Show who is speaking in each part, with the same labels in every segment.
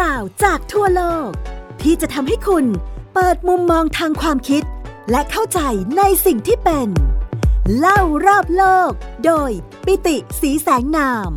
Speaker 1: ราวจากทั่วโลก ที่จะทำให้คุณเปิดมุมมองทางความคิด และเข้าใจในสิ่งที่เป็น เล่ารอบโลก โดยปิติสีแสงนาม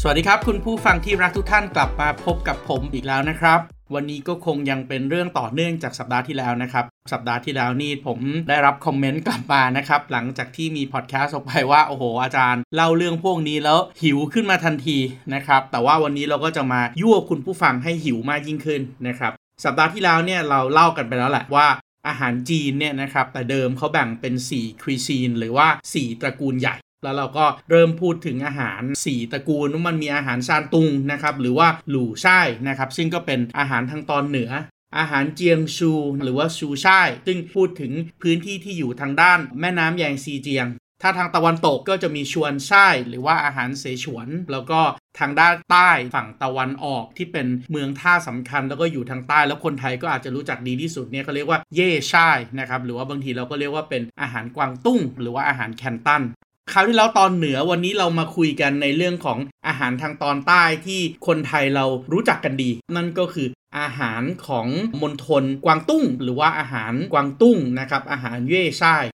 Speaker 2: สวัสดีครับ คุณผู้ฟังที่รักทุกท่านกลับมาพบกับผมอีกแล้วนะครับ วันนี้ก็คงยังเป็นเรื่องต่อเนื่องจากสัปดาห์ที่แล้วนะครับ สัปดาห์ที่แล้วนี่ผมได้รับคอมเมนต์กลับมานะครับ หลังจากที่มีพอดแคสต์ออกไปว่า โอ้โห อาจารย์ เล่าเรื่องพวกนี้แล้วหิวขึ้นมาทันทีนะครับ แต่ว่าวันนี้เราก็จะมายั่วคุณผู้ฟังให้หิวมากยิ่งขึ้นนะครับ สัปดาห์ที่แล้วเนี่ยเราเล่ากันไปแล้วแหละว่าอาหารจีนเนี่ยนะครับแต่เดิมเขาแบ่งเป็น4ครีซีนหรือว่า 4 ตระกูลใหญ่ แล้วเราก็เริ่มพูดถึงอาหาร 4 ตระกูลมันมีอาหารซานตุงนะครับหรือว่าหลู่ช่ายนะครับซึ่งก็เป็นอาหารทางตอนเหนือ อาหารเจียงชู หรือว่าชูช่ายซึ่งพูดถึงพื้นที่ที่อยู่ทางด้านแม่น้ำแยงซีเจียง ถ้าทางตะวันตกก็จะมีชวนช่ายหรือว่าอาหารเสฉวน แล้วก็ทางด้านใต้ฝั่งตะวันออกที่เป็นเมืองท่าสำคัญ แล้วก็อยู่ทางใต้แล้วคนไทยก็อาจจะรู้จักดีที่สุดเนี่ยเขาเรียกว่าเย่ช่ายนะครับหรือว่าบางทีเราก็เรียกว่าเป็นอาหารกวางตุ้ง หรือว่าอาหารแคนตัน คราวที่แล้วตอนเหนือวันนี้เรามาคุยกันในเรื่องของอาหารทางตอนใต้ที่คนไทยเรารู้จักกันดี นั่นก็คืออาหารของมณฑลกวางตุ้ง หรือว่าอาหารกวางตุ้งนะครับอาหารเย่ช่าย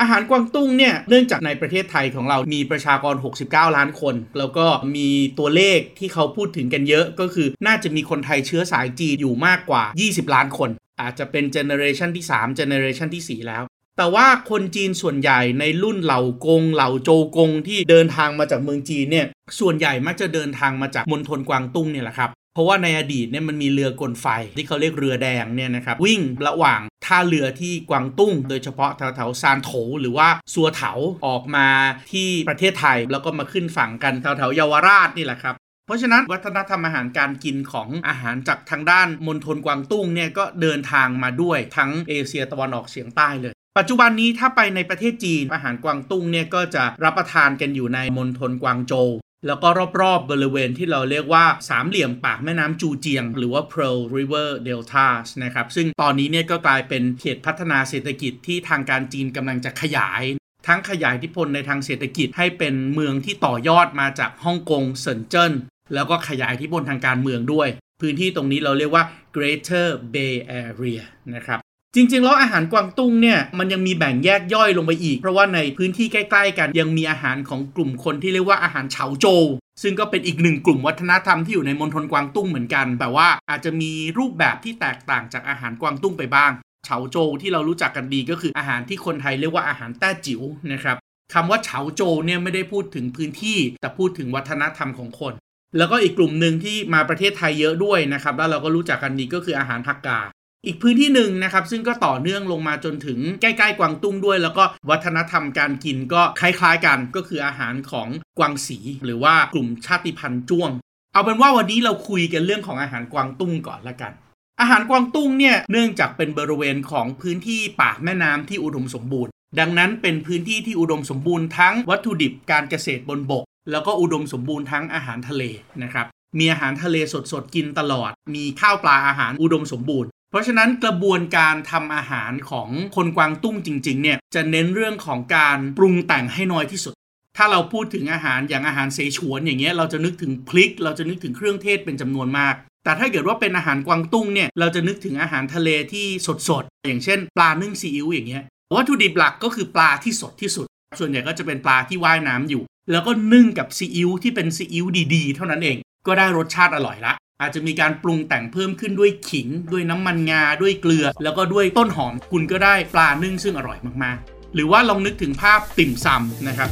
Speaker 2: อาหารกวางตุ้งเนี่ยเนื่องจากในประเทศไทยของเรามีประชากร 69 ล้านคน แล้วก็มีตัวเลขที่เขาพูดถึงกันเยอะก็คือน่าจะมีคนไทยเชื้อสายจีนอยู่มากกว่า 20 ล้านคน อาจจะเป็นเจเนอเรชันที่3เจเนอเรชันที่ 4 แล้ว แต่ว่าคนจีนส่วนใหญ่ในรุ่นเหล่ากงเหล่าโจกงที่เดินทางมาจากเมืองจีนเนี่ยส่วนใหญ่มักจะเดินทางมาจากมณฑลกวางตุ้งเนี่ยแหละครับเพราะว่าในอดีตเนี่ยมันมีเรือกลไฟที่เขาเรียกเรือแดงเนี่ยนะครับวิ่งระหว่างท่าเรือที่กวางตุ้ง โดยเฉพาะแถวๆซานโถหรือว่าซัวเถาออกมาที่ประเทศไทย แล้วก็มาขึ้นฝั่งกันแถวๆเยาวราชนี่แหละครับเพราะฉะนั้นวัฒนธรรมอาหารการกินของอาหารจากทางด้านมณฑลกวางตุ้งเนี่ยก็เดินทางมาด้วยทั้งเอเชียตะวันออกเฉียงใต้เลย ปัจจุบันนี้ถ้าไปในประเทศจีนอาหารกวางตุ้งเนี่ยก็จะรับประทานกันอยู่ในมณฑลกวางโจวแล้วก็รอบๆบริเวณที่เราเรียกว่าสามเหลี่ยมปากแม่น้ำจูเจียง หรือว่า Pearl River Delta นะครับ ซึ่งตอนนี้เนี่ยก็กลายเป็นเขตพัฒนาเศรษฐกิจที่ทางการจีนกำลังจะขยาย ทั้งขยายอิทธิพลในทางเศรษฐกิจให้เป็นเมืองที่ต่อยอดมาจากฮ่องกงเซินเจิ้นแล้วก็ขยายอิทธิพลทางการเมืองด้วย พื้นที่ตรงนี้เราเรียกว่า Greater Bay Area นะครับ จริงๆ แล้วอาหารกวางตุ้งเนี่ยมันยังมีแบ่งแยกย่อยลงไปอีก เพราะว่าในพื้นที่ใกล้ๆ กันยังมีอาหารของกลุ่มคนที่เรียกว่าอาหารเฉาโจวซึ่งก็เป็นอีกหนึ่งกลุ่มวัฒนธรรมที่อยู่ในมณฑลกวางตุ้งเหมือนกัน แต่ว่าอาจจะมีรูปแบบที่แตกต่างจากอาหารกวางตุ้งไปบ้างเฉาโจวที่เรารู้จักกันดีก็คืออาหารที่คนไทยเรียกว่าอาหารแต้จิ๋วนะครับคำว่าเฉาโจวเนี่ยไม่ได้พูดถึงพื้นที่แต่พูดถึงวัฒนธรรมของคน แล้วก็อีกกลุ่มหนึ่งที่มาประเทศไทยเยอะด้วยนะครับแล้วเราก็รู้จักกันดีก็คืออาหารฮักกา อีกพื้นที่หนึ่งนะครับ ซึ่งก็ต่อเนื่องลงมาจนถึงใกล้ๆกวางตุ้งด้วย แล้วก็วัฒนธรรมการกินก็คล้ายๆกันก็คืออาหารของกวางสี หรือว่ากลุ่มชาติพันธุ์จ้วง เอาเป็นว่าวันนี้เราคุยกันเรื่องของอาหารกวางตุ้งก่อนละกัน อาหารกวางตุ้งเนี่ยเนื่องจากเป็นบริเวณของพื้นที่ปากแม่น้ำที่อุดมสมบูรณ์ ดังนั้นเป็นพื้นที่ที่อุดมสมบูรณ์ทั้งวัตถุดิบการเกษตรบนบก แล้วก็อุดมสมบูรณ์ทั้งอาหารทะเลนะครับมีอาหารทะเลสดๆกินตลอด มีข้าวปลาอาหารอุดมสมบูรณ์ เพราะฉะนั้นกระบวนการทำอาหารของคนกวางตุ้งจริง ๆ เนี่ยจะเน้นเรื่องของการปรุงแต่งให้น้อยที่สุด ถ้าเราพูดถึงอาหารอย่างอาหารเสฉวนอย่างเงี้ยเราจะนึกถึงพริก เราจะนึกถึงเครื่องเทศเป็นจำนวนมาก แต่ถ้าเกิดว่าเป็นอาหารกวางตุ้งเนี่ยเราจะนึกถึงอาหารทะเลที่สดๆอย่างเช่น ปลานึ่งซีอิ๊วอย่างเงี้ยวัตถุดิบหลักก็คือปลาที่สดที่สุด ส่วนใหญ่ก็จะเป็นปลาที่ว่ายน้ำอยู่ แล้วก็นึ่งกับซีอิ๊วที่เป็นซีอิ๊วดีๆ เท่านั้นเอง ก็ได้รสชาติอร่อยละ อาจจะมีการปรุงแต่งเพิ่มขึ้นด้วยขิง ด้วยน้ำมันงา ด้วยเกลือ แล้วก็ด้วยต้นหอม คุณก็ได้ปลานึ่งซึ่งอร่อยมากๆ หรือว่าลองนึกถึงภาพติ่มซำนะครับ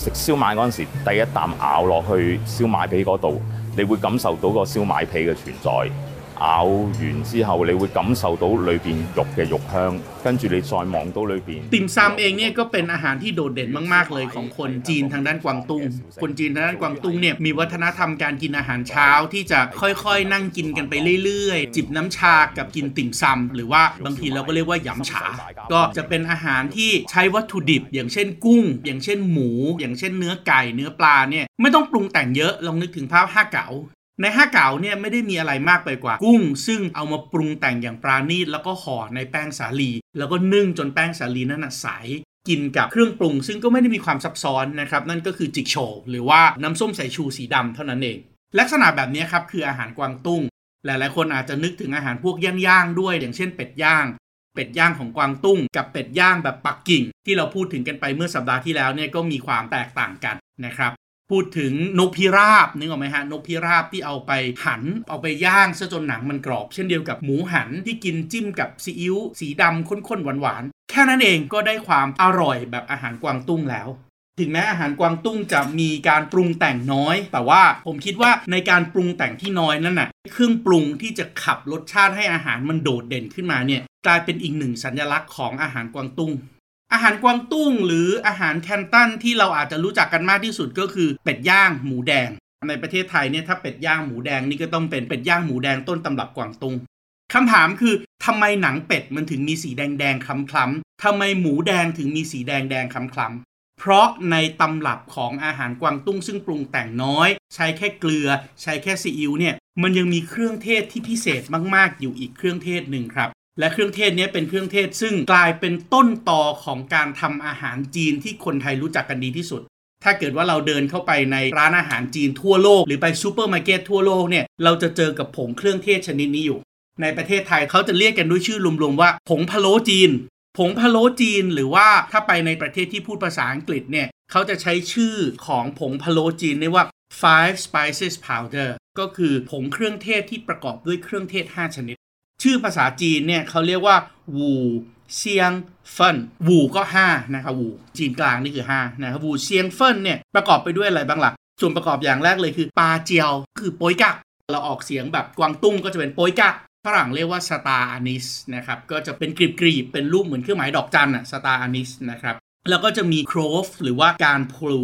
Speaker 3: 食烧卖嗰阵时，第一啖咬落去烧卖皮嗰度，你会感受到个烧卖皮嘅存在。 咬完之后，你会感受到里边肉嘅肉香，跟住你再望到里边。
Speaker 2: ติ่มซำเองเนี่ยก็เป็นอาหารที่โดดเด่นมากๆเลยของคนจีนทางด้านกวางตุ้ง คนจีนทางด้านกวางตุ้งเนี่ยมีวัฒนธรรมการกินอาหารเช้าที่จะค่อยๆ นั่งกินกันไปเรื่อยๆ จิบน้ำชากับกินติ่มซำหรือว่าบางทีเราก็เรียกว่าหยำฉา ก็จะเป็นอาหารที่ใช้วัตถุดิบ อย่างเช่นกุ้ง อย่างเช่นหมู อย่างเช่นเนื้อไก่ เนื้อปลาเนี่ยไม่ต้องปรุงแต่งเยอะลองนึกถึงภาพห้าเก๋า ในห้าเก๋าเนี่ยไม่ได้มีอะไรมากไปกว่า กุ้ง ซึ่งเอามาปรุงแต่งอย่างปราณีตแล้วก็ห่อในแป้งสาลี แล้วก็นึ่งจนแป้งสาลีนั้นใสกินกับเครื่องปรุง ซึ่งก็ไม่ได้มีความซับซ้อนนะครับนั่นก็คือจิกโชหรือว่าน้ำส้มสายชูสีดำเท่านั้นเอง ลักษณะแบบนี้ครับคืออาหารกวางตุ้ง หลายๆ คนอาจจะนึกถึงอาหารพวกย่างๆด้วย อย่างเช่นเป็ดย่าง เป็ดย่างของกวางตุ้ง กับเป็ดย่างแบบปักกิ่ง ที่เราพูดถึงกันไปเมื่อสัปดาห์ที่แล้วเนี่ยก็มีความแตกต่างกันนะครับ พูดถึงนกพิราบนึกออกไหมฮะนกพิราบที่เอาไปหัน เอาไปย่างซะจนหนังมันกรอบ เช่นเดียวกับหมูหันที่กินจิ้มกับซีอิ๊วสีดำข้นๆหวานๆแค่นั้นเองก็ได้ความอร่อยแบบอาหารกวางตุ้งแล้ว ถึงแม้อาหารกวางตุ้งจะมีการปรุงแต่งน้อย แต่ว่าผมคิดว่าในการปรุงแต่งที่น้อยนั่นน่ะเครื่องปรุงที่จะขับรสชาติให้อาหารมันโดดเด่นขึ้นมาเนี่ยกลายเป็นอีกหนึ่งสัญลักษณ์ของอาหารกวางตุ้ง อาหารกวางตุ้งหรืออาหารแคนตันที่เราอาจจะรู้จักกันมากที่สุดก็คือเป็ดย่างหมูแดง ในประเทศไทยเนี่ยถ้าเป็ดย่างหมูแดงนี่ก็ต้องเป็นเป็ดย่างหมูแดงต้นตำรับกวางตุ้งคำถามคือทำไมหนังเป็ดมันถึงมีสีแดงแดงคล้ำคล้ำทำไมหมูแดงถึงมีสีแดงแดงคล้ำคล้เพราะในตำรับของอาหารกวางตุ้งซึ่งปรุงแต่งน้อย ใช้แค่เกลือ ใช้แค่ซีอิ๊วเนี่ยมันยังมีเครื่องเทศที่พิเศษมากๆ อยู่อีกเครื่องเทศหนึ่งครับ และเครื่องเทศนี้เป็นเครื่องเทศซึ่งกลายเป็นต้นตอของการทำอาหารจีนที่คนไทยรู้จักกันดีที่สุด ถ้าเกิดว่าเราเดินเข้าไปในร้านอาหารจีนทั่วโลก หรือไปซูเปอร์มาร์เก็ตทั่วโลกเนี่ยเราจะเจอกับผงเครื่องเทศชนิดนี้อยู่ ในประเทศไทยเขาจะเรียกกันด้วยชื่อรวมๆว่า ผงพะโล้จีน ผงพะโล้จีน หรือว่าถ้าไปในประเทศที่พูดภาษาอังกฤษเนี่ยเขาจะใช้ชื่อของผงพะโล้จีนเรียกว่า five spices powder ก็คือผงเครื่องเทศที่ประกอบด้วยเครื่องเทศ 5 ชนิด ชื่อภาษาจีนเนี่ยเขาเรียกว่า五香粉 五 ก็5นะครับ 五 จีนกลางนี่คือ5นะครับ 五香粉 เนี่ยประกอบไปด้วยอะไรบ้างละ่ะ ส่วนประกอบอย่างแรกเลยคือ八角 คือโปยกักเราออกเสียงแบบกวางตุ้งก็จะเป็นโปยกักฝรั่งเรียกว่า star anise นะครับก็จะเป็นกลีบๆเป็นรูปเหมือนเครื่องหมายดอกจันอะ star anise นะครับแล้วก็จะมี clove หรือว่ากานพลู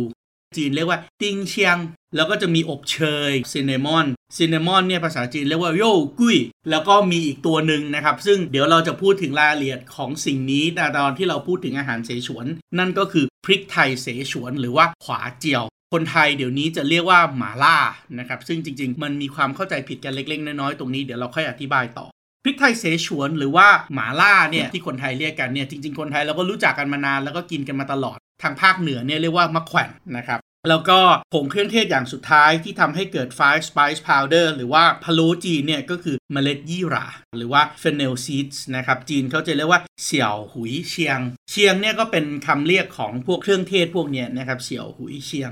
Speaker 2: จีนเรียกว่า丁香 แล้วก็จะมีอบเชย cinnamon cinnamon เนี่ยภาษาจีนเรียกว่า肉桂 แล้วก็มีอีกตัวหนึ่งนะครับ ซึ่งเดี๋ยวเราจะพูดถึงรายละเอียดของสิ่งนี้ตอนที่เราพูดถึงอาหารเสฉวน นั่นก็คือพริกไทยเสฉวน หรือว่า花椒 คนไทยเดี๋ยวนี้จะเรียกว่าหมาล่านะครับซึ่งจริง ๆ มันมีความเข้าใจผิดกันเล็กๆน้อยๆตรงนี้เดี๋ยวเราค่อยอธิบายต่อ พริกไทยเสฉวนหรือว่าหมาล่าเนี่ยที่คนไทยเรียกกันเนี่ยจริง ๆ คนไทยเราก็รู้จักกันมานานแล้วก็กินกันมาตลอดทางภาคเหนือเนี่ยเรียกว่ามะแขวนนะครับแล้วก็ผงเครื่องเทศอย่างสุดท้ายที่ทำให้เกิด five spice powder หรือว่าพะโล้จีนเนี่ยก็คือเมล็ดยี่หร่าหรือว่า fennel seeds นะครับ จีนเขาจะเรียกว่าเสี่ยวหุยเชียง เชียงเนี่ยก็เป็นคำเรียกของพวกเครื่องเทศพวกเนี้ยนะครับเสี่ยวหุยเชียง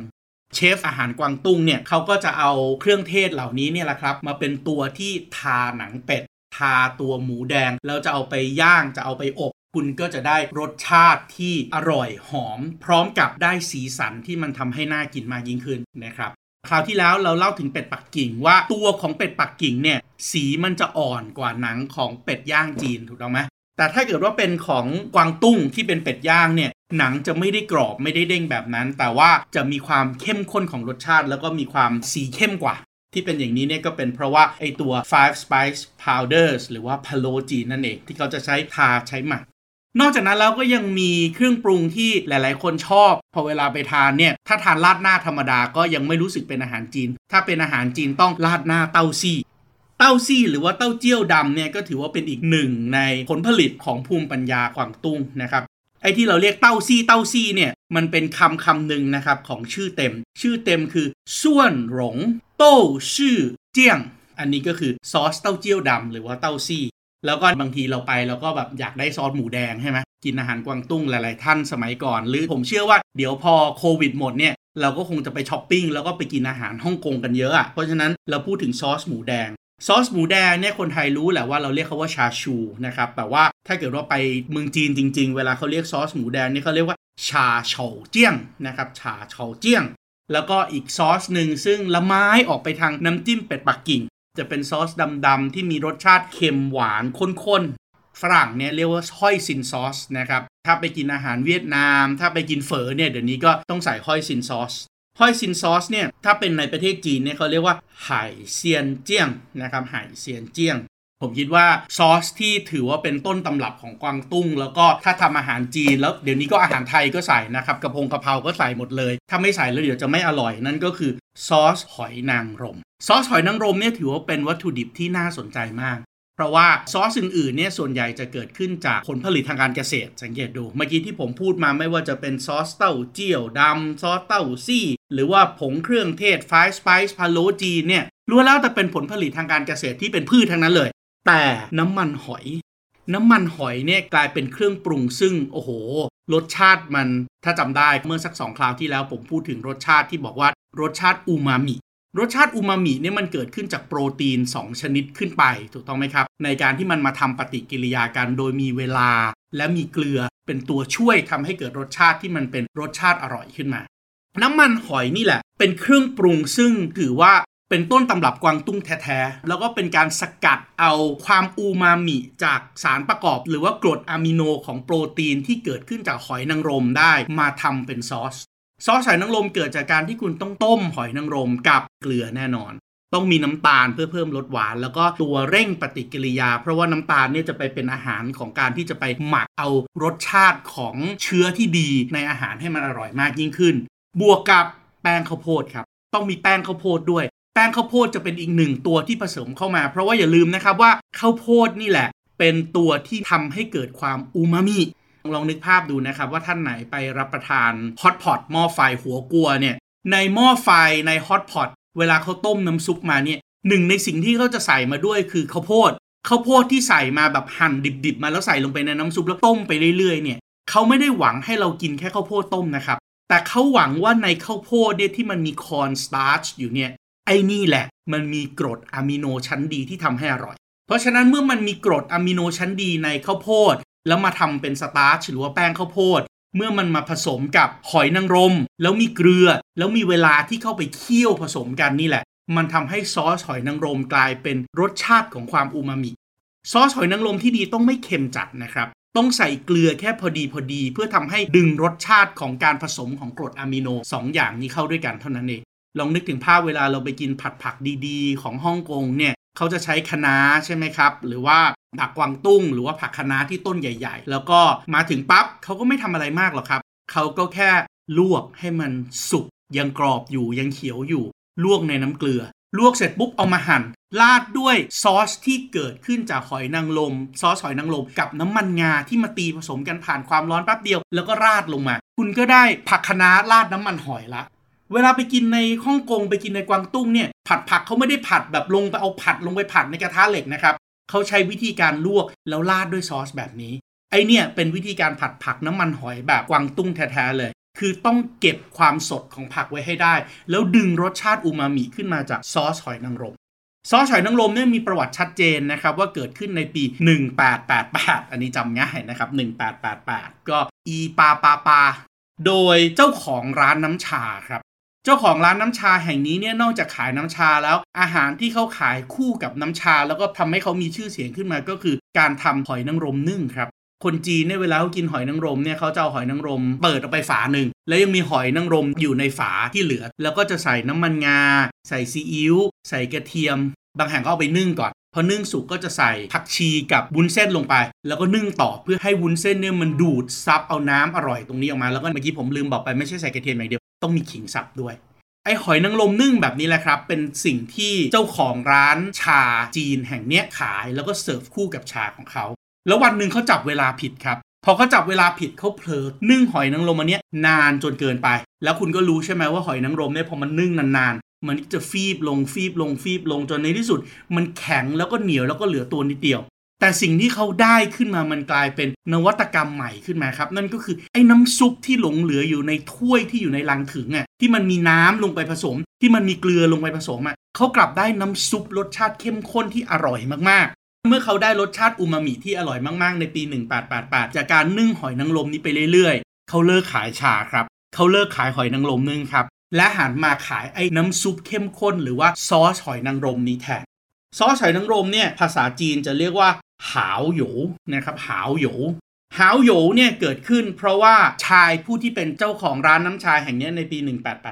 Speaker 2: เชฟอาหารกวางตุ้งเนี่ยเขาก็จะเอาเครื่องเทศเหล่านี้เนี่ยแหละครับ มาเป็นตัวที่ทาหนังเป็ด ทาตัวหมูแดง แล้วจะเอาไปย่างจะเอาไปอบ คุณก็จะได้รสชาติที่อร่อยหอม พร้อมกับได้สีสันที่มันทำให้น่ากินมากยิ่งขึ้นนะครับคราวที่แล้วเราเล่าถึงเป็ดปักกิ่งว่าตัวของเป็ดปักกิ่งเนี่ยสีมันจะอ่อนกว่าหนังของเป็ดย่างจีนถูกต้องไหมแต่ถ้าเกิดว่าเป็นของกวางตุ้งที่เป็นเป็ดย่างเนี่ยหนังจะไม่ได้กรอบไม่ได้เด้งแบบนั้น แต่ว่าจะมีความเข้มข้นของรสชาติ แล้วก็มีความสีเข้มกว่า ที่เป็นอย่างนี้เนี่ยก็เป็นเพราะว่าไอตัว five spice powders หรือว่าพะโลจีนนั่นเอง ที่เขาจะใช้ทาใช้หมัก นอกจากนั้นแล้วก็ยังมีเครื่องปรุงที่หลาย ๆ คนชอบ พอเวลาไปทานเนี่ย ถ้าทานราดหน้าธรรมดาก็ยังไม่รู้สึกเป็นอาหารจีน ถ้าเป็นอาหารจีนต้องราดหน้าเต้าซี่เต้าซี่หรือว่าเต้าเจี้ยวดำเนี่ยก็ถือว่าเป็นอีกหนึ่งในผลผลิตของภูมิปัญญากวางตุ้งนะครับไอ้ที่เราเรียกเต้าซี่เต้าซี่เนี่ยมันเป็นคำคำหนึ่งนะครับของชื่อเต็ม ชื่อเต็มคือ蒜蓉豆豉酱 อันนี้ก็คือซอสเต้าเจี้ยวดำหรือว่าเต้าซี่ แล้วก็บางทีเราไปเราก็แบบอยากได้ซอสหมูแดงใช่ไหมกินอาหารกวางตุ้งหลาย ๆ ท่านสมัยก่อน หรือผมเชื่อว่าเดี๋ยวพอโควิดหมดเนี่ยเราก็คงจะไปช้อปปิ้งแล้วก็ไปกินอาหารฮ่องกงกันเยอะอะ่ะเพราะฉะนั้นเราพูดถึงซอสหมูแดงซอสหมูแดงเนี่ยคนไทยรู้แหละว่าเราเรียกเขาว่าชาชูนะครับแต่ว่าถ้าเกิดว่าไปเมืองจีนจริง ๆ เวลาเขาเรียกซอสหมูแดงเนี่ยเขาเรียกว่าชาเฉาเจี้ยงนะครับชาเฉาเจี้ยง แล้วก็อีกซอสหนึ่งซึ่งละไม้ออกไปทางน้ำจิ้มเป็ดปักกิ่ง จะเป็นซอสดำๆที่มีรสชาติเค็มหวานข้นๆ ฝรั่งเนี่ยเรียกว่าห้อยซินซอสนะครับ ถ้าไปกินอาหารเวียดนาม ถ้าไปกินเฝอเนี่ยเดี๋ยวนี้ก็ต้องใส่ห้อยซินซอสhoisin sauce เนี่ยถ้าเป็นในประเทศจีนเนี่ยเขาเรียกว่า海鲜酱 นะครับ 海鲜酱 ผมคิดว่าซอสที่ถือว่าเป็นต้นตำรับของกวางตุ้ง แล้วก็ถ้าทำอาหารจีนแล้วเดี๋ยวนี้ก็อาหารไทยก็ใส่นะครับกระพงกระเพราก็ใส่หมดเลย ถ้าไม่ใส่แล้วเดี๋ยวจะไม่อร่อยนั่นก็คือซอสหอยนางรม ซอสหอยนางรมเนี่ยถือว่าเป็นวัตถุดิบที่น่าสนใจมากเพราะว่าซอสอื่นๆเนี่ยส่วนใหญ่จะเกิดขึ้นจากผลผลิตทางการเกษตร สังเกตดู เมื่อกี้ที่ผมพูดมาไม่ว่าจะเป็นซอสเต้าเจี้ยวดำซอสเต้าซี่ หรือว่าผงเครื่องเทศไฟสไปซ์พาโลจีเนี่ยล้วนแล้วแต่เป็นผลผลิตทางการเกษตรที่เป็นพืชทั้งนั้นเลย แต่น้ำมันหอย น้ำมันหอยเนี่ยกลายเป็นเครื่องปรุงซึ่งโอ้โห รสชาติมันถ้าจำได้เมื่อสักสองคราวที่แล้วผมพูดถึงรสชาติที่บอกว่ารสชาติอูมามิรสชาติอูมามิเนี่ยมันเกิดขึ้นจากโปรตีน 2 ชนิดขึ้นไป ถูกต้องไหมครับ ในการที่มันมาทำปฏิกิริยากันโดยมีเวลา และมีเกลือเป็นตัวช่วยทำให้เกิดรสชาติที่มันเป็นรสชาติอร่อยขึ้นมา น้ำมันหอยนี่แหละ เป็นเครื่องปรุงซึ่งถือว่า เป็นต้นตำรับกวางตุ้งแท้ๆ แล้วก็เป็นการสกัดเอาความอูมามิจากสารประกอบ หรือว่ากรดอะมิโนของโปรตีนที่เกิดขึ้นจากหอยนางรมได้มาทำเป็นซอส ซอสหอยนางรมเกิดจากการที่คุณต้องต้มหอยนางรมกับเกลือแน่นอน ต้องมีน้ำตาลเพื่อเพิ่มรสหวาน แล้วก็ตัวเร่งปฏิกิริยา เพราะว่าน้ำตาลเนี่ยจะไปเป็นอาหารของการที่จะไปหมักเอารสชาติของเชื้อที่ดีในอาหารให้มันอร่อยมากยิ่งขึ้น บวกกับแป้งข้าวโพดครับต้องมีแป้งข้าวโพดด้วย แป้งข้าวโพดจะเป็นอีกหนึ่งตัวที่ผสมเข้ามา เพราะว่าอย่าลืมนะครับว่าข้าวโพดนี่แหละ เป็นตัวที่ทำให้เกิดความอูมามิลองนึกภาพดูนะครับว่าท่านไหนไปรับประทานฮอตพอตหม้อไฟหัวกัวเนี่ยในหม้อไฟในฮอตพอตเวลาเขาต้มน้ำซุปมาเนี่ยหนึ่งในสิ่งที่เขาจะใส่มาด้วยคือข้าวโพดข้าวโพดที่ใส่มาแบบหั่นดิบๆ มาแล้วใส่ลงไปในน้ำซุปแล้วต้มไปเรื่อยๆเนี่ยเขาไม่ได้หวังให้เรากินแค่ข้าวโพดต้มนะครับแต่เขาหวังว่าในข้าวโพดเนี่ยที่มันมี corn starch อยู่เนี่ย ไอ้นี่แหละ มันมีกรดอะมิโนชั้นดีที่ทำให้อร่อย เพราะฉะนั้นเมื่อมันมีกรดอะมิโนชั้นดีในข้าวโพด แล้วมาทำเป็น starch หรือว่าแป้งข้าวโพด เมื่อมันมาผสมกับหอยนางรม แล้วมีเกลือ แล้วมีเวลาที่เข้าไปเคี่ยวผสมกันนี่แหละ มันทำให้ซอสหอยนางรมกลายเป็นรสชาติของความอูมามิซอสหอยนางรมที่ดีต้องไม่เค็มจัดนะครับต้องใส่เกลือแค่พอดีพอดี เพื่อทำให้ดึงรสชาติของการผสมของกรดอะมิโน2อย่างนี้เข้าด้วยกันเท่านั้นเอง ลองนึกถึงภาพเวลาเราไปกินผัดผักดีๆ ของฮ่องกงเนี่ยเขาจะใช้คะน้าใช่ไหมครับ หรือว่าผักกวางตุ้ง หรือว่าผักคะน้าที่ต้นใหญ่ ๆ แล้วก็มาถึงปั๊บเขาก็ไม่ทำอะไรมากหรอกครับเขาก็แค่ลวกให้มันสุกยังกรอบอยู่ยังเขียวอยู่ ลวกในน้ำเกลือ ลวกเสร็จปุ๊บเอามาหั่นราดด้วยซอสที่เกิดขึ้นจากหอยนางรมซอสหอยนางรมกับน้ำมันงาที่มาตีผสมกันผ่านความร้อนแป๊บเดียว แล้วก็ราดลงมา คุณก็ได้ผักคะน้าราดน้ำมันหอยละ เวลาไปกินในฮ่องกงไปกินในกวางตุ้งเนี่ย ผัดผักเขาไม่ได้ผัดแบบลงไปเอาผัดลงไปผัดในกระทะเหล็กนะครับเขาใช้วิธีการลวกแล้วราดด้วยซอสแบบนี้ ไอเนี่ยเป็นวิธีการผัดผักน้ำมันหอยแบบกวางตุ้งแท้ๆเลย คือต้องเก็บความสดของผักไว้ให้ได้ แล้วดึงรสชาติอูมามิขึ้นมาจากซอสหอยนางรมซอสหอยนางรมเนี่ยมีประวัติชัดเจนนะครับว่าเกิดขึ้นในปี 1888 อันนี้จำง่ายนะครับ 1888 ก็อีปาปาปา โดยเจ้าของร้านน้ำชาครับ เจ้าของร้านน้ำชาแห่งนี้เนี่ยนอกจากขายน้ำชาแล้วอาหารที่เขาขายคู่กับน้ำชา แล้วก็ทำให้เขามีชื่อเสียงขึ้นมาก็คือ การทำหอยนางรมนึ่งครับคนจีนเนี่ยเวลาเขากินหอยนางรมเนี่ยเขาจะเอาหอยนางรม เปิดออกไปฝาหนึ่งแล้วยังมีหอยนางรมอยู่ในฝาที่เหลือ แล้วก็จะใส่น้ำมันงา ใส่ซีอิ๊วใส่กระเทียม บางแห่งก็เอาไปนึ่งก่อนพอนึ่งสุกก็จะใส่ผักชีกับวุ้นเส้นลงไป แล้วก็นึ่งต่อเพื่อให้วุ้นเส้นเนี่ยมันดูดซับเอาน้ำอร่อยตรงนี้ออกมาแล้วก็เมื่อกี้ผมลืมบอกไปไม่ใช่ใส่กระเทียมอย่างเดียว ต้องมีขิงสับด้วย ไอหอยนางรมนึ่งแบบนี้แหละครับ เป็นสิ่งที่เจ้าของร้านชาจีนแห่งเนี้ยขายแล้วก็เสิร์ฟคู่กับชาของเขา แล้ววันหนึ่งเขาจับเวลาผิดครับพอเขาจับเวลาผิดเขาเผลอนึ่งหอยนางรมอันเนี้ยนานจนเกินไป แล้วคุณก็รู้ใช่ไหมว่าหอยนางรมเนี่ยพอมันนึ่งนานๆ มันจะฟีบลงฟีบลงฟีบลงจนในที่สุด มันแข็งแล้วก็เหนียวแล้วก็เหลือตัวนิดเดียว แต่สิ่งที่เขาได้ขึ้นมามันกลายเป็นนวัตกรรมใหม่ขึ้นมาครับ นั่นก็คือไอ้น้ำซุปที่หลงเหลืออยู่ในถ้วยที่อยู่ในลังถึงอะที่มันมีน้ำลงไปผสม ที่มันมีเกลือลงไปผสมอะเขากลับได้น้ำซุปรสชาติเข้มข้นที่อร่อยมากๆ เมื่อเขาได้รสชาติอูมามิที่อร่อยมากๆ ในปี 1888 จากการนึ่งหอยนางรมนี้ไปเรื่อยๆ เขาเลิกขายชาครับเขาเลิกขายหอยนางรมนึ่งครับและหันมาขายไอ้น้ำซุปเข้มข้น หรือว่าซอสหอยนางรมนี้แทนซอสหอยนางรมเนี่ยภาษาจีนจะเรียกว่า หาวหยูนะครับหาวหยูหาวหยูเนี่ยเกิดขึ้น เพราะว่าชายผู้ที่เป็นเจ้าของร้านน้ำชาแห่งนี้ในปี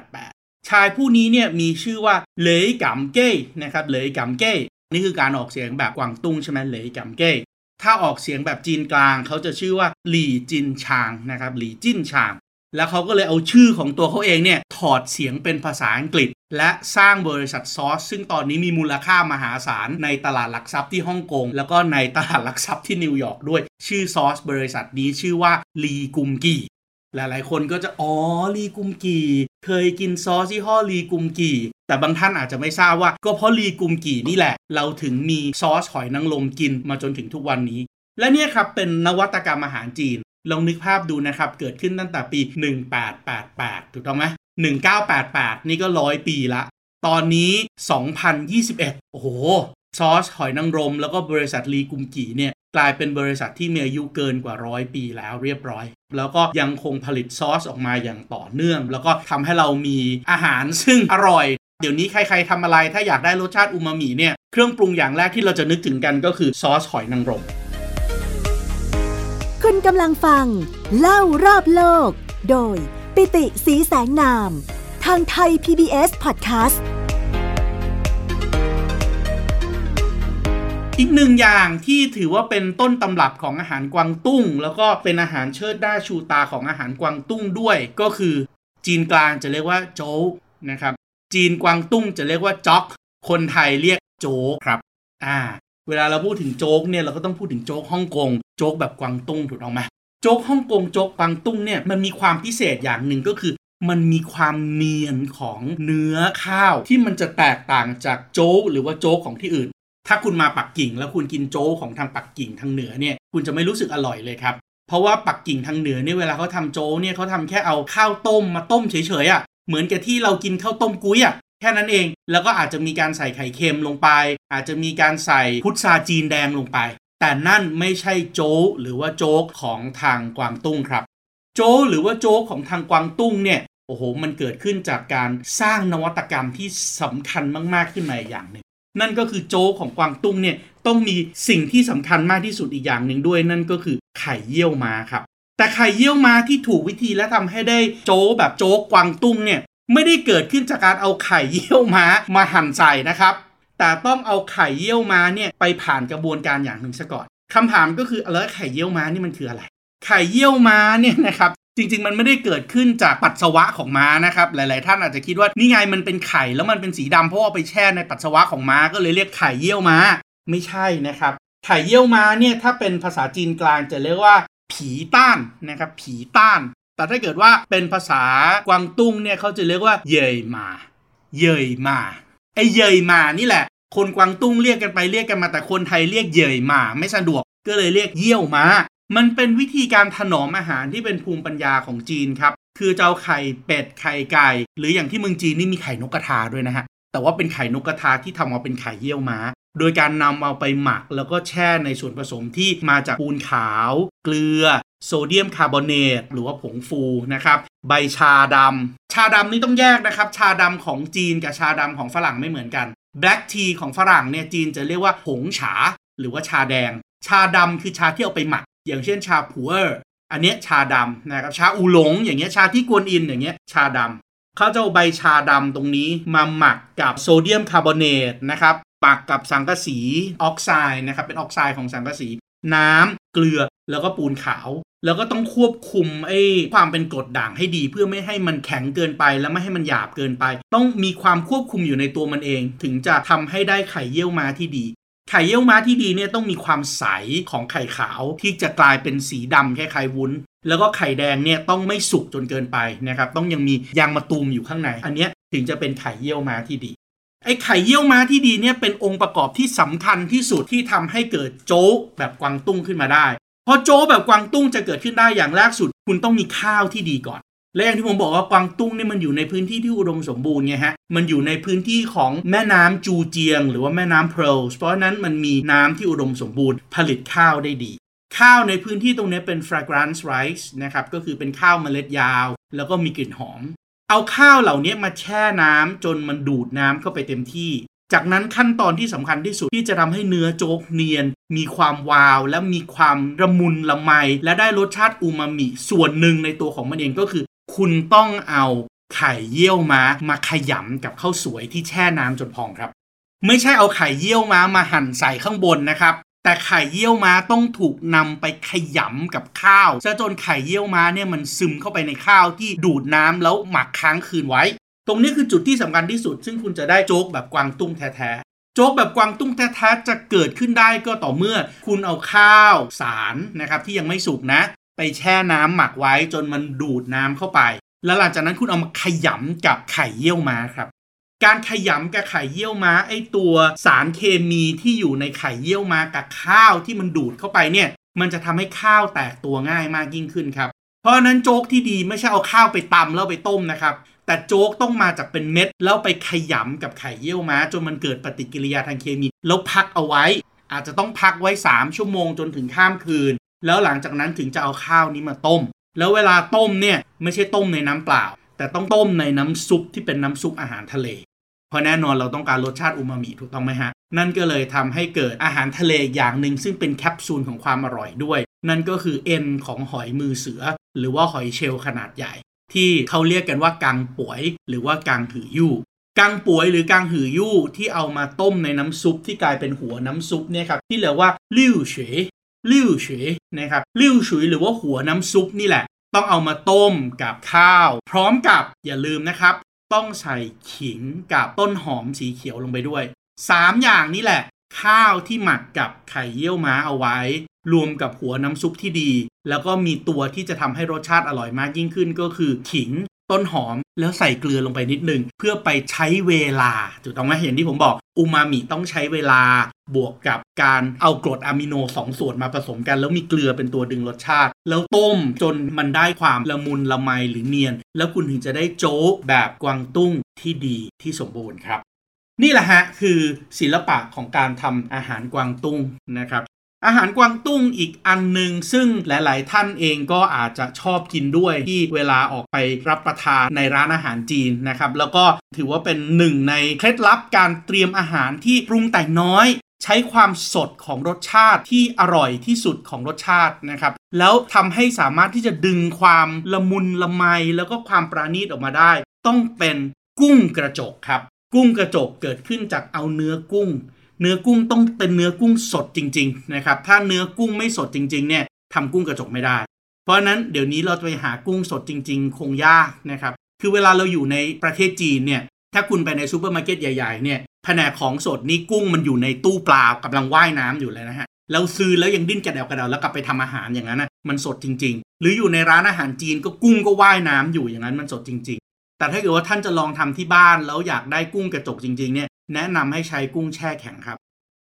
Speaker 2: 1888 ชายผู้นี้เนี่ยมีชื่อว่าเหลยกัมเก้นะครับเหลยกัมเก้นี่คือการออกเสียงแบบกวางตุ้งใช่ไหมเหลยกัมเก้ถ้าออกเสียงแบบจีนกลางเขาจะชื่อว่าหลี่จินชางนะครับหลี่จินชาง แล้วเขาก็เลยเอาชื่อของตัวเขาเองเนี่ย ถอดเสียงเป็นภาษาอังกฤษ และสร้างบริษัทซอส ซึ่งตอนนี้มีมูลค่ามหาศาล ในตลาดหลักทรัพย์ที่ฮ่องกง แล้วก็ในตลาดหลักทรัพย์ที่นิวยอร์กด้วย ชื่อซอสบริษัทนี้ชื่อว่าลีกุมกีหลายๆ คนก็จะ อ๋อ ลีกุมกี เคยกินซอสที่ห่อลีกุมกี แต่บางท่านอาจจะไม่ทราบว่า ก็เพราะลีกุมกีนี่แหละ เราถึงมีซอสหอยนางรมกินมาจนถึงทุกวันนี้ และเนี่ยครับเป็นนวัตกรรมอาหารจีน ลองนึกภาพดูนะครับ เกิดขึ้นตั้งแต่ปี 1888 ถูกต้องไหม1988 นี่ก็ร้อยปีละ ตอนนี้ 2021 โอ้โห ซอสหอยนางรม แล้วก็บริษัทลีกุมกีเนี่ย กลายเป็นบริษัทที่มีอายุเกินกว่าร้อยปีแล้วเรียบร้อย แล้วก็ยังคงผลิตซอสออกมาอย่างต่อเนื่อง แล้วก็ทำให้เรามีอาหารซึ่งอร่อย เดี๋ยวนี้ใครๆทำอะไรถ้าอยากได้รสชาติอูมามิเนี่ย เครื่องปรุงอย่างแรกที่เราจะนึกถึงกันก็คือซอสหอยนางรม
Speaker 1: ณกำลังฟัง เล่ารอบโลก โดย ปิติสีแสงนาม ทางไทย PBS Podcast
Speaker 2: อีกหนึ่งอย่างที่ถือว่าเป็นต้นตำรับของอาหารกวางตุ้ง แล้วก็เป็นอาหารเชิดหน้าชูตาของอาหารกวางตุ้งด้วย ก็คือจีนกลางจะเรียกว่าโจ๊กนะครับ จีนกวางตุ้งจะเรียกว่าจ๊อก คนไทยเรียกโจ๊กครับ อ่า เวลาเราพูดถึงโจ๊กเนี่ยเราก็ต้องพูดถึงโจ๊กฮ่องกงโจ๊กแบบกวางตุ้งถูกต้องไหมโจ๊กฮ่องกงโจ๊กกวางตุ้งเนี่ยมันมีความพิเศษอย่างหนึ่งก็คือ มันมีความเนียนของเนื้อข้าวที่มันจะแตกต่างจากโจ๊กหรือว่าโจ๊กของที่อื่น ถ้าคุณมาปักกิ่งแล้วคุณกินโจ๊กของทางปักกิ่งทางเหนือเนี่ยคุณจะไม่รู้สึกอร่อยเลยครับเพราะว่าปักกิ่งทางเหนือเนี่ยเวลาเขาทำโจ๊กเนี่ยเขาทำแค่เอาข้าวต้มมาต้มเฉยๆอะ่ะเหมือนกับที่เรากินข้าวต้มกุ้ยอะ่ะ แค่นั้นเอง แล้วก็อาจจะมีการใส่ไข่เค็มลงไป อาจจะมีการใส่พุทราจีนแดงลงไป แต่นั่นไม่ใช่โจ๊กหรือว่าโจ๊กของทางกวางตุ้งครับ โจ๊กหรือว่าโจ๊กของทางกวางตุ้งเนี่ยโอ้โห มันเกิดขึ้นจากการสร้างนวัตกรรมที่สำคัญมากๆขึ้นมาอย่างหนึ่ง นั่นก็คือโจ๊กของกวางตุ้งเนี่ยต้องมีสิ่งที่สำคัญมากที่สุดอีกอย่างหนึ่งด้วย นั่นก็คือไข่เยี่ยวม้าครับ แต่ไข่เยี่ยวม้าที่ถูกวิธีและทำให้ได้โจ๊กแบบโจ๊กกวางตุ้งเนี่ย ไม่ได้เกิดขึ้นจากการเอาไข่เยี่ยวม้ามาหั่นใส่นะครับ แต่ต้องเอาไข่เยี่ยวม้าเนี่ยไปผ่านกระบวนการอย่างหนึ่งซะก่อนคำถามก็คือแล้วไข่เยี่ยวม้านี่มันคืออะไร ไข่เยี่ยวม้าเนี่ยนะครับจริงๆ มันไม่ได้เกิดขึ้นจากปัสสาวะของม้านะครับหลายๆ ท่านอาจจะคิดว่านี่ไงมันเป็นไข่แล้วมันเป็นสีดำเพราะว่าไปแช่ในปัสสาวะของม้าก็เลยเรียกไข่เยี่ยวม้า ไม่ใช่นะครับ ไข่เยี่ยวม้าเนี่ยถ้าเป็นภาษาจีนกลางจะเรียกว่า ผีต้านนะครับผีต้าน แต่ถ้าเกิดว่าเป็นภาษากวางตุ้งเนี่ยเขาจะเรียกว่าเยยมา เยยมาไอเยยมานี่แหละ คนกวางตุ้งเรียกกันไปเรียกกันมาแต่คนไทยเรียกเยยมาไม่สะดวกก็เลยเรียกเยี่ยวมามันเป็นวิธีการถนอมอาหารที่เป็นภูมิปัญญาของจีนครับ คือจะเอาไข่เป็ดไข่ไก่ หรืออย่างที่เมืองจีนนี่มีไข่นกกระทาด้วยนะฮะ แต่ว่าเป็นไข่นกกระทาที่ทำมาเป็นไข่เยี่ยวม้า โดยการนำเอาไปหมักแล้วก็แช่ในส่วนผสมที่มาจากปูนขาว เกลือ โซเดียมคาร์บอเนตหรือว่าผงฟูนะครับ ใบชาดำชาดำนี่ต้องแยกนะครับ ชาดำของจีนกับชาดำของฝรั่งไม่เหมือนกัน Black Tea ของฝรั่งเนี่ยจีนจะเรียกว่าผงฉา หรือว่าชาแดง ชาดำคือชาที่เอาไปหมัก อย่างเช่นชาผัวอันเนี้ยชาดำนะครับชาอูหลง อย่างเงี้ยชาที่กวนอินอย่างเงี้ยชาดำเขาจะเอาใบชาดำตรงนี้มาหมักกับโซเดียมคาร์บอเนตนะครับหมักกับสังกะสีออกไซด์นะครับเป็นออกไซด์ของสังกะสี น้ำเกลือแล้วก็ปูนขาว แล้วก็ต้องควบคุมไอ้ความเป็นกรดด่างให้ดี เพื่อไม่ให้มันแข็งเกินไป และไม่ให้มันหยาบเกินไป ต้องมีความควบคุมอยู่ในตัวมันเอง ถึงจะทำให้ได้ไข่เยี่ยวม้าที่ดี ไข่เยี่ยวม้าที่ดีเนี่ยต้องมีความใสของไข่ขาวที่จะกลายเป็นสีดำคล้ายๆวุ้น แล้วก็ไข่แดงเนี่ยต้องไม่สุกจนเกินไปนะครับต้องยังมียางมะตูมอยู่ข้างใน อันเนี้ยถึงจะเป็นไข่เยี่ยวม้าที่ดีไอ้ไข่เยี่ยวม้าที่ดีเนี่ยเป็นองค์ประกอบที่สำคัญที่สุดที่ทำให้เกิดโจ๊กแบบกวางตุ้งขึ้นมาได้ พอโจแบบกวางตุ้งจะเกิดขึ้นได้อย่างแรกสุด คุณต้องมีข้าวที่ดีก่อน และอย่างที่ผมบอกว่ากวางตุ้งเนี่ยมันอยู่ในพื้นที่ที่อุดมสมบูรณ์ไงฮะ มันอยู่ในพื้นที่ของแม่น้ำจูเจียง หรือว่าแม่น้ำเพลสเพราะนั้นมันมีน้ำที่อุดมสมบูรณ์ ผลิตข้าวได้ดี ข้าวในพื้นที่ตรงนี้เป็น fragrance rice นะครับก็คือเป็นข้าวเมล็ดยาว แล้วก็มีกลิ่นหอมเอาข้าวเหล่านี้มาแช่น้ำจนมันดูดน้ำเข้าไปเต็มที่ จากนั้นขั้นตอนที่สำคัญที่สุดที่จะทำให้เนื้อโจ๊กเนียน มีความวาว และมีความระมุนละไม และได้รสชาติอูมามิ ส่วนหนึ่งในตัวของมันเองก็คือ คุณต้องเอาไข่เยี่ยวม้ามาขยำกับข้าวสวยที่แช่น้ำจนพองครับ ไม่ใช่เอาไข่เยี่ยวม้ามาหั่นใส่ข้างบนนะครับ แต่ไข่เยี่ยวม้าต้องถูกนำไปขยำกับข้าวซะจนไข่เยี่ยวม้าเนี่ยมันซึมเข้าไปในข้าวที่ดูดน้ำแล้วหมักค้างคืนไว้ ตรงนี้คือจุดที่สำคัญที่สุด ซึ่งคุณจะได้โจ๊กแบบกวางตุ้งแท้ๆ โจ๊กแบบกวางตุ้งแท้ๆ จะเกิดขึ้นได้ก็ต่อเมื่อคุณเอาข้าวสารนะครับที่ยังไม่สุกนะ ไปแช่น้ำหมักไว้จนมันดูดน้ำเข้าไป แล้วหลังจากนั้นคุณเอามาขยำกับไข่เยี่ยวม้าครับ การขยำกับไข่เยี่ยวม้าไอตัวสารเคมีที่อยู่ในไข่เยี่ยวม้ากับข้าวที่มันดูดเข้าไปเนี่ยมันจะทำให้ข้าวแตกตัวง่ายมากยิ่งขึ้นครับ เพราะนั้นโจ๊กที่ดีไม่ใช่เอาข้าวไปตำแล้วไปต้มนะครับ แต่โจ๊กต้องมาจากเป็นเม็ด แล้วไปขยำกับไข่เยี่ยวม้า จนมันเกิดปฏิกิริยาทางเคมี แล้วพักเอาไว้ อาจจะต้องพักไว้ 3 ชั่วโมงจนถึงข้ามคืน แล้วหลังจากนั้นถึงจะเอาข้าวนี้มาต้ม แล้วเวลาต้มเนี่ยไม่ใช่ต้มในน้ำเปล่า แต่ต้องต้มในน้ำซุปที่เป็นน้ำซุปอาหารทะเล เพราะแน่นอนเราต้องการรสชาติอูมามิถูกต้องไหมฮะนั่นก็เลยทำให้เกิดอาหารทะเลอย่างหนึ่งซึ่งเป็นแคปซูลของความอร่อยด้วย นั่นก็คือเอ็นของหอยมือเสือ หรือว่าหอยเชลล์ขนาดใหญ่ ที่เขาเรียกกันว่ากังป่วย หรือว่ากังหือยู่กังป่วยหรือกังหือยู่ที่เอามาต้มในน้ำซุปที่กลายเป็นหัวน้ำซุปเนี่ยครับที่เรียกว่าลิ่วเฉยลิ่วเฉยนะครับลิ่วฉุยหรือว่าหัวน้ำซุปนี่แหละ ต้องเอามาต้มกับข้าว พร้อมกับอย่าลืมนะครับ ต้องใส่ขิงกับต้นหอมสีเขียวลงไปด้วย 3 อย่างนี้แหละ ข้าวที่หมักกับไข่เยี่ยวม้าเอาไว้ รวมกับหัวน้ำซุปที่ดี แล้วก็มีตัวที่จะทำให้รสชาติอร่อยมากยิ่งขึ้นก็คือขิงต้นหอมแล้วใส่เกลือลงไปนิดนึง เพื่อไปใช้เวลาถูกต้องไหมเห็นที่ผมบอกอูมามิต้องใช้เวลา บวกกับการเอากรดอะมิโนสองส่วนมาผสมกัน แล้วมีเกลือเป็นตัวดึงรสชาติ แล้วต้มจนมันได้ความละมุนละไมหรือเนียน แล้วคุณถึงจะได้โจ๊กแบบกวางตุ้งที่ดีที่สมบูรณ์ครับ นี่แหละฮะคือศิลปะของการทำอาหารกวางตุ้งนะครับ อาหารกวางตุ้งอีกอันหนึ่งซึ่งหลาย ๆ ท่านเองก็อาจจะชอบกินด้วยที่เวลาออกไปรับประทานในร้านอาหารจีนนะครับ แล้วก็ถือว่าเป็นหนึ่งในเคล็ดลับการเตรียมอาหารที่ปรุงแต่งน้อยใช้ความสดของรสชาติที่อร่อยที่สุดของรสชาตินะครับ แล้วทำให้สามารถที่จะดึงความละมุนละไม แล้วก็ความปราณีตออกมาได้ ต้องเป็นกุ้งกระจกครับ กุ้งกระจกเกิดขึ้นจากเอาเนื้อกุ้ง เนื้อกุ้งต้องเป็นเนื้อกุ้งสดจริงๆนะครับถ้าเนื้อกุ้งไม่สดจริงๆเนี่ยทำกุ้งกระจกไม่ได้ เพราะนั้นเดี๋ยวนี้เราจะไปหากุ้งสดจริง ๆ คงยากนะครับคือเวลาเราอยู่ในประเทศจีนเนี่ยถ้าคุณไปในซูเปอร์มาร์เก็ตใหญ่ๆเนี่ยแผนกของสดนี่กุ้งมันอยู่ในตู้ปลากำลังว่ายน้ำอยู่เลยนะฮะเราซื้อแล้วยังดิ้นกระเดวกระเดวแล้วกลับไปทำอาหารอย่างนั้นนะมันสดจริง ๆ หรืออยู่ในร้านอาหารจีนก็กุ้งก็ว่ายน้ำอยู่อย่างนั้นมันสดจริงๆ แต่ถ้าเกิดว่าท่านจะลองทำที่บ้านแล้วอยากได้กุ้งกระจกจริง ๆ เนี่ยแนะนำให้ใช้กุ้งแช่แข็งครับ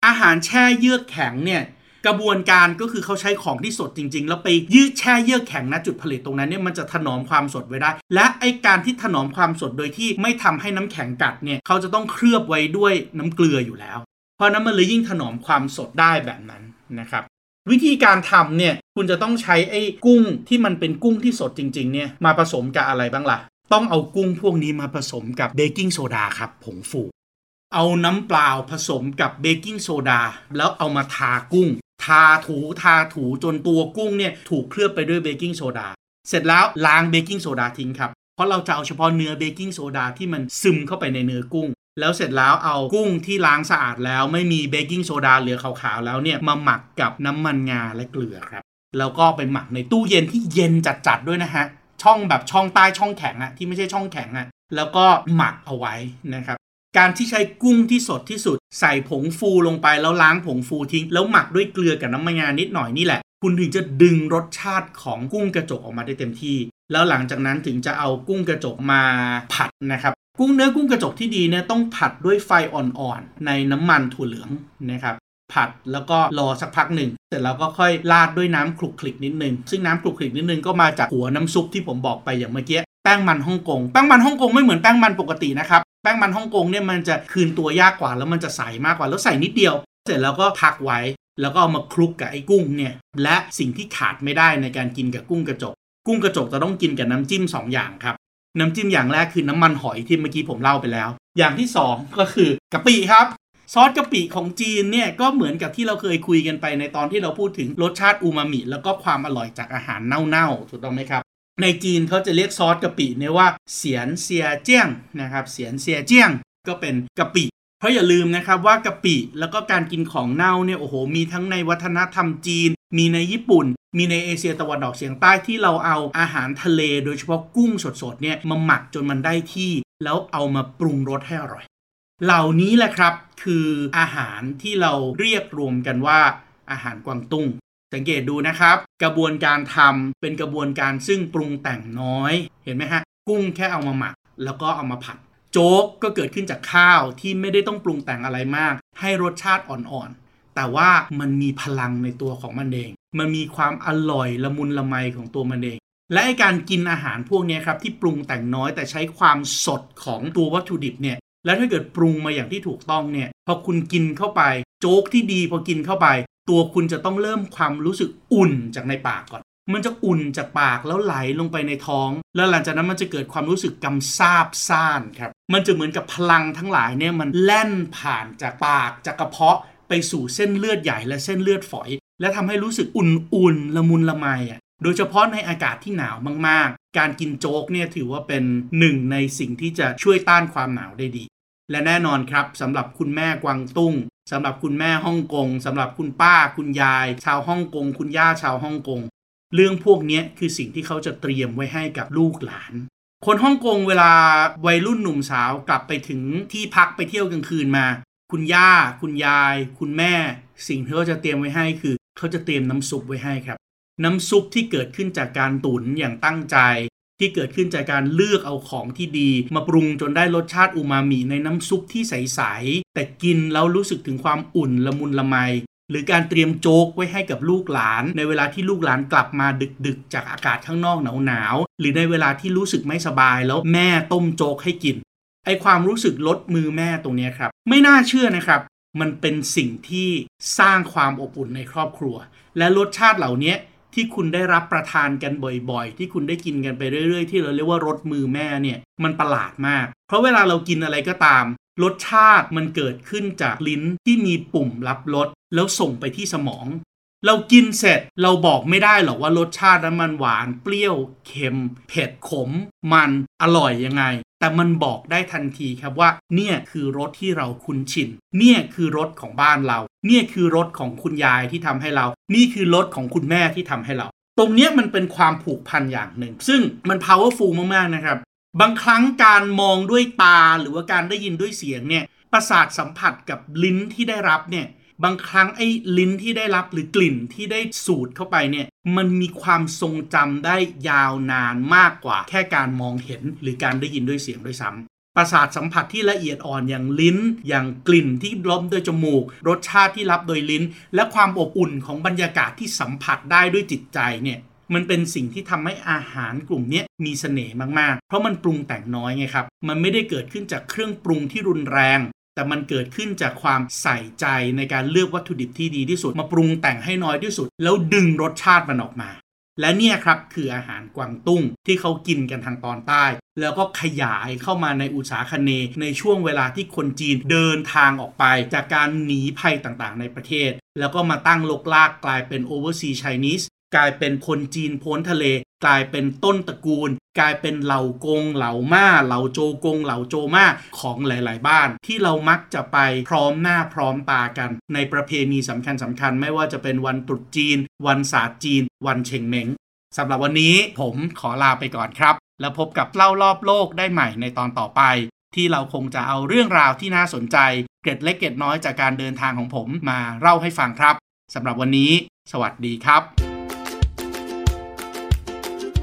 Speaker 2: อาหารแช่เยือกแข็งเนี่ยกระบวนการก็คือเขาใช้ของที่สดจริง ๆ แล้วไปยืดแช่เยือกแข็งณจุดผลิตตรงนั้นเนี่ยมันจะถนอมความสดไว้ได้ และไอการที่ถนอมความสดโดยที่ไม่ทำให้น้ำแข็งกัดเนี่ยเขาจะต้องเคลือบไว้ด้วยน้ำเกลืออยู่แล้ว เพราะนั้นมันเลยยิ่งถนอมความสดได้แบบนั้นนะครับวิธีการทำเนี่ยคุณจะต้องใช้ไอ้กุ้งที่มันเป็นกุ้งที่สดจริง ๆ เนี่ยมาผสมกับอะไรบ้างล่ะ ต้องเอากุ้งพวกนี้มาผสมกับเบกกิ้งโซดาครับผงฟู เอาน้ำเปล่าผสมกับเบกกิ้งโซดา แล้วเอามาทากุ้ง ทาถูทาถูจนตัวกุ้งเนี่ยถูกเคลือบไปด้วยเบกกิ้งโซดา เสร็จแล้วล้างเบกกิ้งโซดาทิ้งครับ เพราะเราจะเอาเฉพาะเนื้อเบกกิ้งโซดาที่มันซึมเข้าไปในเนื้อกุ้ง แล้วเสร็จแล้วเอากุ้งที่ล้างสะอาดแล้วไม่มีเบกกิ้งโซดาเหลือขาวๆแล้วเนี่ยมาหมักกับน้ำมันงาและเกลือครับ แล้วก็ไปหมักในตู้เย็นที่เย็นจัดๆด้วยนะฮะ ช่องแบบช่องใต้ช่องแข็งอะที่ไม่ใช่ช่องแข็งอะแล้วก็หมักเอาไว้นะครับการที่ใช้กุ้งที่สดที่สุด ใส่ผงฟูลงไปแล้วล้างผงฟูทิ้ง แล้วหมักด้วยเกลือกับน้ำมันงานิดหน่อยนี่แหละ คุณถึงจะดึงรสชาติของกุ้งกระจกออกมาได้เต็มที่ แล้วหลังจากนั้นถึงจะเอากุ้งกระจกมาผัดนะครับกุ้งเนื้อกุ้งกระจกที่ดีเนี่ยต้องผัดด้วยไฟอ่อนๆในน้ำมันถั่วเหลืองนะครับ ผัดแล้วก็รอสักพักหนึ่งเสร็จแล้วก็ค่อยราดด้วยน้ำคลุกคลิกนิดนึง ซึ่งน้ำคลุกคลิกนิดนึงก็มาจากหัวน้ำซุปที่ผมบอกไปอย่างเมื่อกี้แป้งมันฮ่องกงแป้งมันฮ่องกงไม่เหมือนแป้งมันปกตินะครับแป้งมันฮ่องกงเนี่ยมันจะคืนตัวยากกว่าแล้วมันจะใสมากกว่าแล้วใส่นิดเดียว เสร็จแล้วก็พักไว้ แล้วก็เอามาคลุกกับไอ้กุ้งเนี่ยและสิ่งที่ขาดไม่ได้ในการกินกับกุ้งกระจก กุ้งกระจกจะต้องกินกับน้ำจิ้ม 2 อย่างครับน้ำจิ้มอย่างแรกคือน้ำมันหอยที่เมื่อกี้ผมเล่าไปแล้ว อย่างที่ 2 ก็คือกะปิครับ ซอสกะปิของจีนเนี่ยก็เหมือนกับที่เราเคยคุยกันไปในตอนที่เราพูดถึงรสชาติอูมามิ แล้วก็ความอร่อยจากอาหารเน่าๆถูกต้องไหมครับ ในจีนเขาจะเรียกซอสกะปิเนี่ยว่าเสียนเซียเจี้ยงนะครับเสียนเซียเจี้ยงก็เป็นกะปิเพราะอย่าลืมนะครับว่ากะปิแล้วก็การกินของเน่าเนี่ยโอ้โหมีทั้งในวัฒนธรรมจีน มีในญี่ปุ่น มีในเอเชียตะวันออกเฉียงใต้ที่เราเอาอาหารทะเล โดยเฉพาะกุ้งสดๆเนี่ยมาหมักจนมันได้ที่ แล้วเอามาปรุงรสให้อร่อย เหล่านี้แหละครับคืออาหารที่เราเรียกรวมกันว่าอาหารกวางตุ้ง สังเกตดูนะครับ กระบวนการทำเป็นกระบวนการซึ่งปรุงแต่งน้อย เห็นไหมฮะ กุ้งแค่เอามาหมัก แล้วก็เอามาผัด โจ๊กก็เกิดขึ้นจากข้าวที่ไม่ได้ต้องปรุงแต่งอะไรมาก ให้รสชาติอ่อนๆ แต่ว่ามันมีพลังในตัวของมันเอง มันมีความอร่อยละมุนละไมของตัวมันเอง และการกินอาหารพวกนี้ครับที่ปรุงแต่งน้อยแต่ใช้ความสดของตัววัตถุดิบเนี่ย แล้วถ้าเกิดปรุงมาอย่างที่ถูกต้องเนี่ย พอคุณกินเข้าไป โจ๊กที่ดีพอกินเข้าไป ตัวคุณจะต้องเริ่มความรู้สึกอุ่นจากในปากก่อน มันจะอุ่นจากปากแล้วไหลลงไปในท้อง แล้วหลังจากนั้นมันจะเกิดความรู้สึกกำซาบซ่านครับ มันจะเหมือนกับพลังทั้งหลายเนี่ยมันแล่นผ่านจากปากจากกระเพาะไปสู่เส้นเลือดใหญ่และเส้นเลือดฝอย และทำให้รู้สึกอุ่นๆละมุนละไมอะโดยเฉพาะในอากาศที่หนาวมากๆ การกินโจ๊กเนี่ยถือว่าเป็นหนึ่งในสิ่งที่จะช่วยต้านความหนาวได้ดี และแน่นอนครับสำหรับคุณแม่กวางตุ้งสำหรับคุณแม่ฮ่องกงสำหรับคุณป้าคุณยาย ชาวฮ่องกง คุณย่าชาวฮ่องกง เรื่องพวกนี้คือสิ่งที่เขาจะเตรียมไว้ให้กับลูกหลาน คนฮ่องกงเวลาวัยรุ่นหนุ่มสาวกลับไปถึงที่พักไปเที่ยวกลางคืนมา คุณย่า คุณยาย คุณแม่ สิ่งที่เขาจะเตรียมไว้ให้คือ เขาจะเตรียมน้ำซุปไว้ให้ครับ น้ำซุปที่เกิดขึ้นจากการตุ๋นอย่างตั้งใจ ที่เกิดขึ้นจากการเลือกเอาของที่ดี มาปรุงจนได้รสชาติอูมามิในน้ำซุปที่ใส ๆ แต่กินแล้วรู้สึกถึงความอุ่นละมุนละไม หรือการเตรียมโจ๊กไว้ให้กับลูกหลาน ในเวลาที่ลูกหลานกลับมาดึกๆ จากอากาศข้างนอกหนาวๆหรือในเวลาที่รู้สึกไม่สบายแล้วแม่ต้มโจ๊กให้กินไอความรู้สึกลดมือแม่ตรงนี้ครับ ไม่น่าเชื่อนะครับ มันเป็นสิ่งที่สร้างความอบอุ่นในครอบครัว และรสชาติเหล่านี้ ที่คุณได้รับประทานกันบ่อยๆ ที่คุณได้กินกันไปเรื่อยๆ ที่เราเรียกว่ารสมือแม่เนี่ยมันประหลาดมาก เพราะเวลาเรากินอะไรก็ตาม รสชาติมันเกิดขึ้นจากลิ้นที่มีปุ่มรับรสแล้วส่งไปที่สมอง เรากินเสร็จเราบอกไม่ได้หรอกว่ารสชาตินั้นมันหวาน เปรี้ยว เค็ม เผ็ดขม มันอร่อยยังไง แต่มันบอกได้ทันทีครับว่า เนี่ยคือรสที่เราคุ้นชิน เนี่ยคือรสของบ้านเรา เนี่ยคือรสของคุณยายที่ทำให้เรา นี่คือรสของคุณแม่ที่ทำให้เรา ตรงเนี้ยมันเป็นความผูกพันอย่างหนึ่ง ซึ่งมัน powerful มากๆนะครับ บางครั้งการมองด้วยตาหรือว่าการได้ยินด้วยเสียงเนี่ยประสาทสัมผัสกับลิ้นที่ได้รับเนี่ย บางครั้งไอ้ลิ้นที่ได้รับหรือกลิ่นที่ได้สูดเข้าไปเนี่ยมันมีความทรงจำได้ยาวนานมากกว่า แค่การมองเห็นหรือการได้ยินด้วยเสียงด้วยซ้ำประสาทสัมผัสที่ละเอียดอ่อนอย่างลิ้น อย่างกลิ่นที่ล้มโดยจมูก รสชาติที่รับโดยลิ้น และความอบอุ่นของบรรยากาศที่สัมผัสได้ด้วยจิตใจเนี่ยมันเป็นสิ่งที่ทำให้อาหารกลุ่มนี้มีเสน่ห์มาก ๆ เพราะมันปรุงแต่งน้อยไงครับ มันไม่ได้เกิดขึ้นจากเครื่องปรุงที่รุนแรง แต่มันเกิดขึ้นจากความใส่ใจในการเลือกวัตถุดิบที่ดีที่สุด มาปรุงแต่งให้น้อยที่สุด แล้วดึงรสชาติมันออกมา และเนี่ยครับคืออาหารกวางตุ้งที่เขากินกันทางตอนใต้ แล้วก็ขยายเข้ามาในอุตสาคเน ในช่วงเวลาที่คนจีนเดินทางออกไป จากการหนีภัยต่างๆ ในประเทศ แล้วก็มาตั้งลกลากกลายเป็น Overseas Chinese กลายเป็นคนจีนพ้นทะเล กลายเป็นต้นตระกูล กลายเป็นเหล่ากง เหล่ามาเหล่าโจกง เหล่าโจมาของหลาย ๆ บ้าน ที่เรามักจะไปพร้อมหน้าพร้อมตากัน ในประเพณีสำคัญสำคัญไม่ว่าจะเป็นวันตรุษจีน วันศาสตร์จีน วันเชงเม้งสำหรับวันนี้ผมขอลาไปก่อนครับ แล้วพบกับเล่ารอบโลกได้ใหม่ในตอนต่อไป ที่เราคงจะเอาเรื่องราวที่น่าสนใจ เกร็ดเล็กเกร็ดน้อยจากการเดินทางของผมมาเล่าให้ฟังครับสำหรับวันนี้ สวัสดีครับ